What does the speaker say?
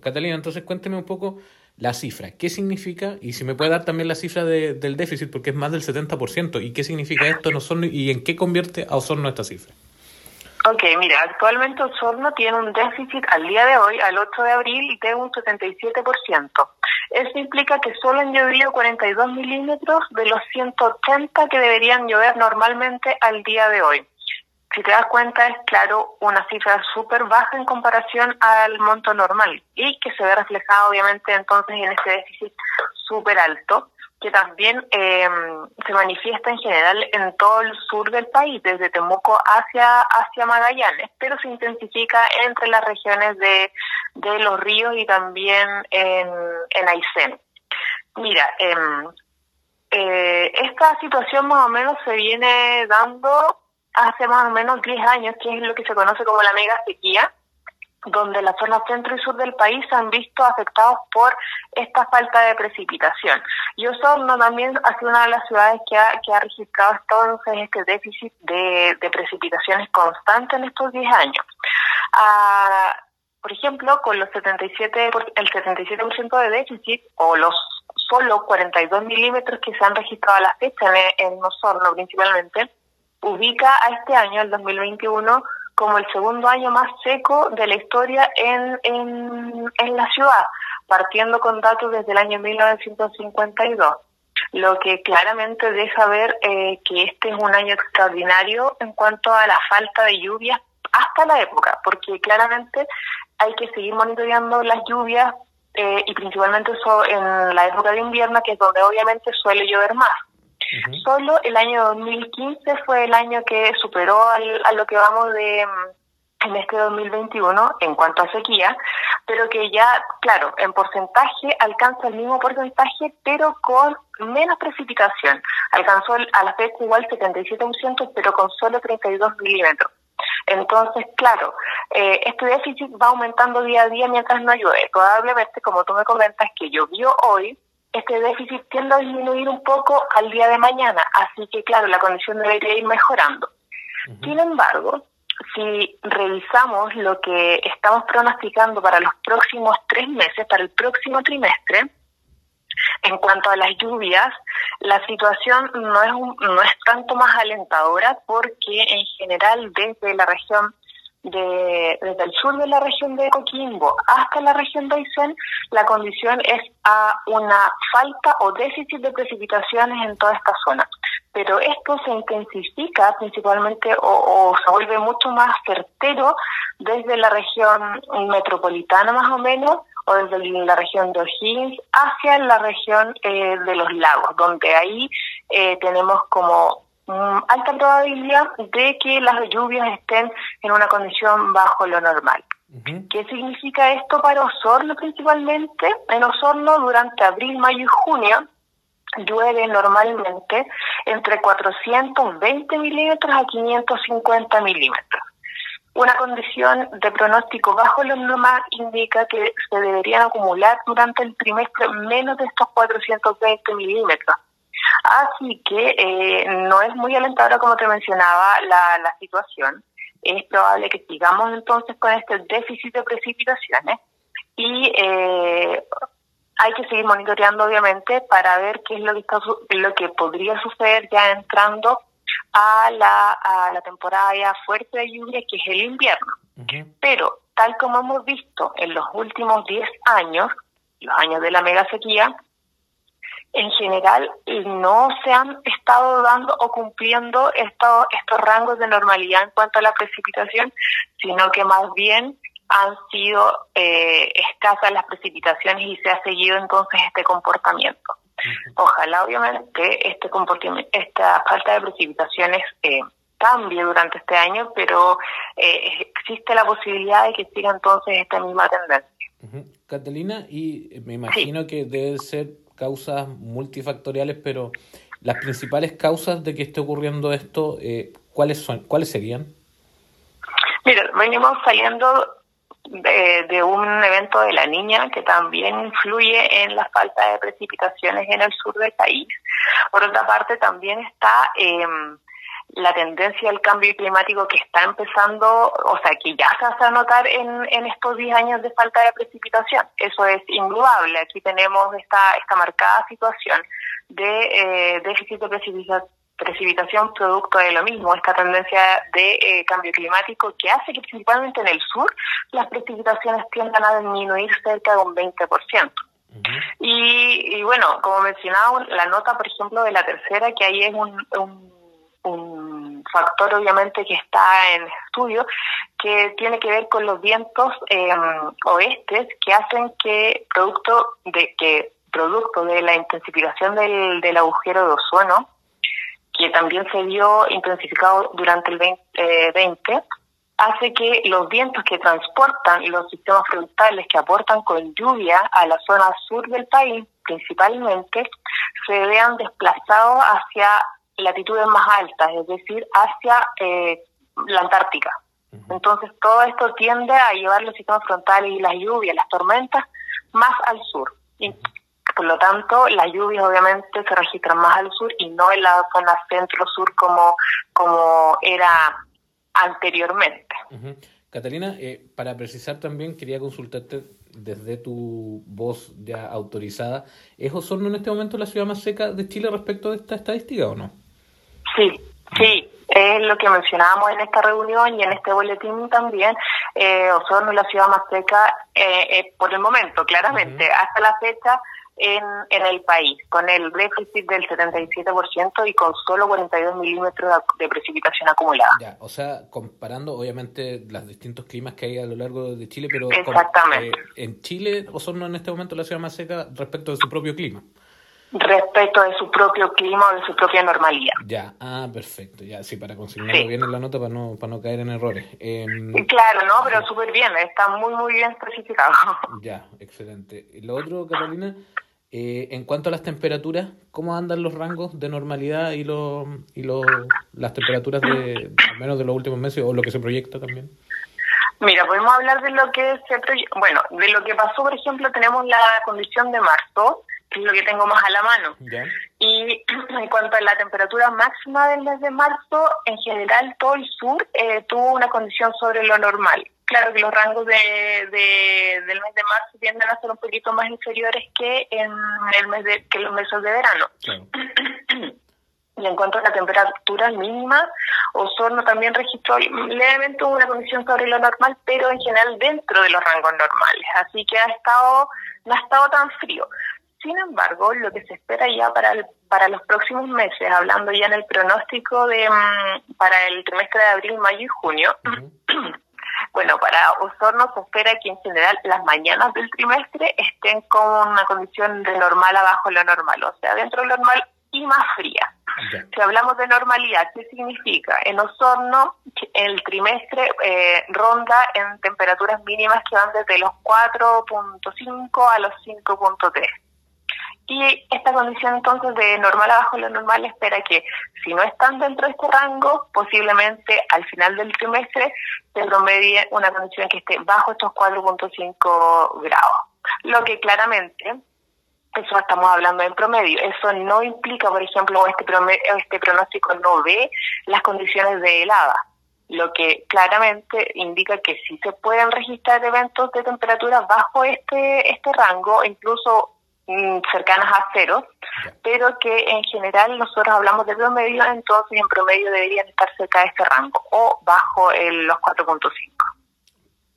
Catalina, entonces cuénteme un poco la cifra. ¿Qué significa? Y si me puede dar también la cifra de, del déficit, porque es más del 70%. ¿Y qué significa esto en Osorno y en qué convierte a Osorno esta cifra? Ok, mira, actualmente Osorno tiene un déficit al día de hoy, al 8 de abril, de un 77%. Eso implica que solo han llovido 42 milímetros de los 180 que deberían llover normalmente al día de hoy. Si te das cuenta, es claro una cifra súper baja en comparación al monto normal y que se ve reflejado obviamente entonces en ese déficit súper alto que también eh, se manifiesta en general en todo el sur del país, desde Temuco hacia, hacia Magallanes, pero se intensifica entre las regiones de, de los ríos y también en, en Aysén. Mira, em, eh, esta situación más o menos se viene dando hace más o menos 10 años, que es lo que se conoce como la mega sequía, donde la zona centro y sur del país se han visto afectados por esta falta de precipitación. Y Osorno también ha sido una de las ciudades que ha, que ha registrado entonces este déficit de, precipitaciones constantes en estos 10 años. Ah, por ejemplo, con los 77, el 77% de déficit o los solo 42 milímetros que se han registrado a la fecha en, en Osorno principalmente, ubica a este año, el 2021, como el segundo año más seco de la historia en, en, en la ciudad, partiendo con datos desde el año 1952, lo que claramente deja ver eh, que este es un año extraordinario en cuanto a la falta de lluvias hasta la época, porque claramente hay que seguir monitoreando las lluvias eh, y principalmente eso en la época de invierno, que es donde obviamente suele llover más. Solo el año 2015 fue el año que superó al, a lo que vamos de mm, en este 2021 en cuanto a sequía, pero que ya, claro, en porcentaje alcanza el mismo porcentaje, pero con menos precipitación. Alcanzó a la fecha igual 77%, pero con solo 32 milímetros. Entonces, claro, eh, este déficit va aumentando día a día mientras no llueve. Probablemente, como tú me comentas, que llovió hoy, este déficit tiende a disminuir un poco al día de mañana, así que claro, la condición debería ir mejorando. Sin embargo, si revisamos lo que estamos pronosticando para los próximos tres meses, para el próximo trimestre, en cuanto a las lluvias, la situación no es, no es tanto más alentadora porque en general desde la región de, desde el sur de la región de Coquimbo hasta la región de Aysén, la condición es a una falta o déficit de precipitaciones en toda esta zona. Pero esto se intensifica principalmente o, se vuelve mucho más certero desde la región metropolitana más o menos o desde la región de O'Higgins hacia la región eh, de los lagos, donde ahí eh, tenemos como alta probabilidad de que las lluvias estén en una condición bajo lo normal. ¿Qué significa esto para Osorno principalmente? En Osorno durante abril, mayo y junio llueve normalmente entre 420 milímetros a 550 milímetros. Una condición de pronóstico bajo lo normal indica que se deberían acumular durante el trimestre menos de estos 420 milímetros Así que eh, no es muy alentadora, como te mencionaba, la, la situación. Es probable que sigamos entonces con este déficit de precipitaciones y eh, hay que seguir monitoreando, obviamente, para ver qué es lo que, está, lo que podría suceder ya entrando a la, a la temporada ya fuerte de lluvia, que es el invierno. Pero, tal como hemos visto en los últimos 10 años, los años de la mega sequía, en general no se han estado dando o cumpliendo estos, estos rangos de normalidad en cuanto a la precipitación, sino que más bien han sido eh, escasas las precipitaciones y se ha seguido entonces este comportamiento. Ojalá obviamente este comportamiento, esta falta de precipitaciones eh, cambie durante este año, pero eh, existe la posibilidad de que siga entonces esta misma tendencia. Catalina, y me imagino que debe ser causas multifactoriales, pero las principales causas de que esté ocurriendo esto, eh, ¿cuáles son? ¿Cuáles serían? Mira, venimos saliendo de, un evento de la niña que también influye en la falta de precipitaciones en el sur del país. Por otra parte, también está eh, la tendencia del cambio climático que está empezando, o sea, que ya se hace notar en, en estos 10 años de falta de precipitación. Eso es indudable. Aquí tenemos esta, esta marcada situación de eh, déficit de precipitación precipitación producto de lo mismo, esta tendencia de eh, cambio climático que hace que principalmente en el sur las precipitaciones tiendan a disminuir cerca de un 20%. y, y, bueno, como mencionaba, la nota, por ejemplo, de la tercera, que ahí es un, un, factor obviamente que está en estudio, que tiene que ver con los vientos eh, oestes que hacen que producto de que producto de la intensificación del, del agujero de ozono, que también se vio intensificado durante el 2020, eh, hace que los vientos que transportan los sistemas frontales que aportan con lluvia a la zona sur del país, principalmente, se vean desplazados hacia latitudes más altas, es decir, hacia eh, la Antártica. Entonces, todo esto tiende a llevar los sistemas frontales y las lluvias, las tormentas, más al sur. Por lo tanto, las lluvias obviamente se registran más al sur y no en la zona centro-sur como, como era anteriormente. Catalina, eh, para precisar también, quería consultarte desde tu voz ya autorizada. ¿Es Osorno en este momento la ciudad más seca de Chile respecto de esta estadística o no? Sí, sí, es lo que mencionábamos en esta reunión y en este boletín también. Eh, Osorno es la ciudad más seca eh, eh por el momento, claramente. Hasta la fecha en, en el país, con el déficit del 77% y con solo 42 milímetros de precipitación acumulada. Ya, o sea, comparando obviamente los distintos climas que hay a lo largo de Chile, pero Exactamente. Eh, en Chile, Osorno en este momento es la ciudad más seca respecto de su propio clima respecto de su propio clima o de su propia normalidad. Ya, ah, perfecto, ya, sí, para consignarlo bien en la nota para no, para no caer en errores. Em, claro, no, pero súper bien, está muy, muy bien especificado. Ya, excelente. Y lo otro, Carolina, eh, en cuanto a las temperaturas, ¿cómo andan los rangos de normalidad y, los y los las temperaturas de, al menos de los últimos meses o lo que se proyecta también? Mira, podemos hablar de lo que se bueno, de lo que pasó, por ejemplo, tenemos la condición de marzo, que es lo que tengo más a la mano. Y en cuanto a la temperatura máxima del mes de marzo, en general todo el sur eh, tuvo una condición sobre lo normal claro que los rangos de, del mes de marzo tienden a ser un poquito más inferiores que en el mes de, que los meses de verano. y en cuanto a la temperatura mínima, Osorno también registró levemente una condición sobre lo normal, pero en general dentro de los rangos normales. Así que ha estado, no ha estado tan frío. Sin embargo, lo que se espera ya para para los próximos meses, hablando ya en el pronóstico de mm, para el trimestre de abril, mayo y junio, Bueno, para Osorno se espera que en general las mañanas del trimestre estén con una condición de normal abajo lo normal, o sea, dentro de lo normal y más fría. Si hablamos de normalidad, ¿qué significa? En Osorno, el trimestre eh, ronda en temperaturas mínimas que van desde los 4.5 a los 5.3. Y esta condición entonces de normal abajo lo normal espera que si no están dentro de este rango, posiblemente al final del trimestre se promedie una condición que esté bajo estos 4.5 grados. Lo que claramente, eso estamos hablando en promedio, eso no implica, por ejemplo, este, este pronóstico no ve las condiciones de helada lo que claramente indica que sí se pueden registrar eventos de temperatura bajo este este rango, incluso cercanas a cero, pero que en general nosotros hablamos de promedio, entonces en promedio deberían estar cerca de este rango o bajo el, los 4.5.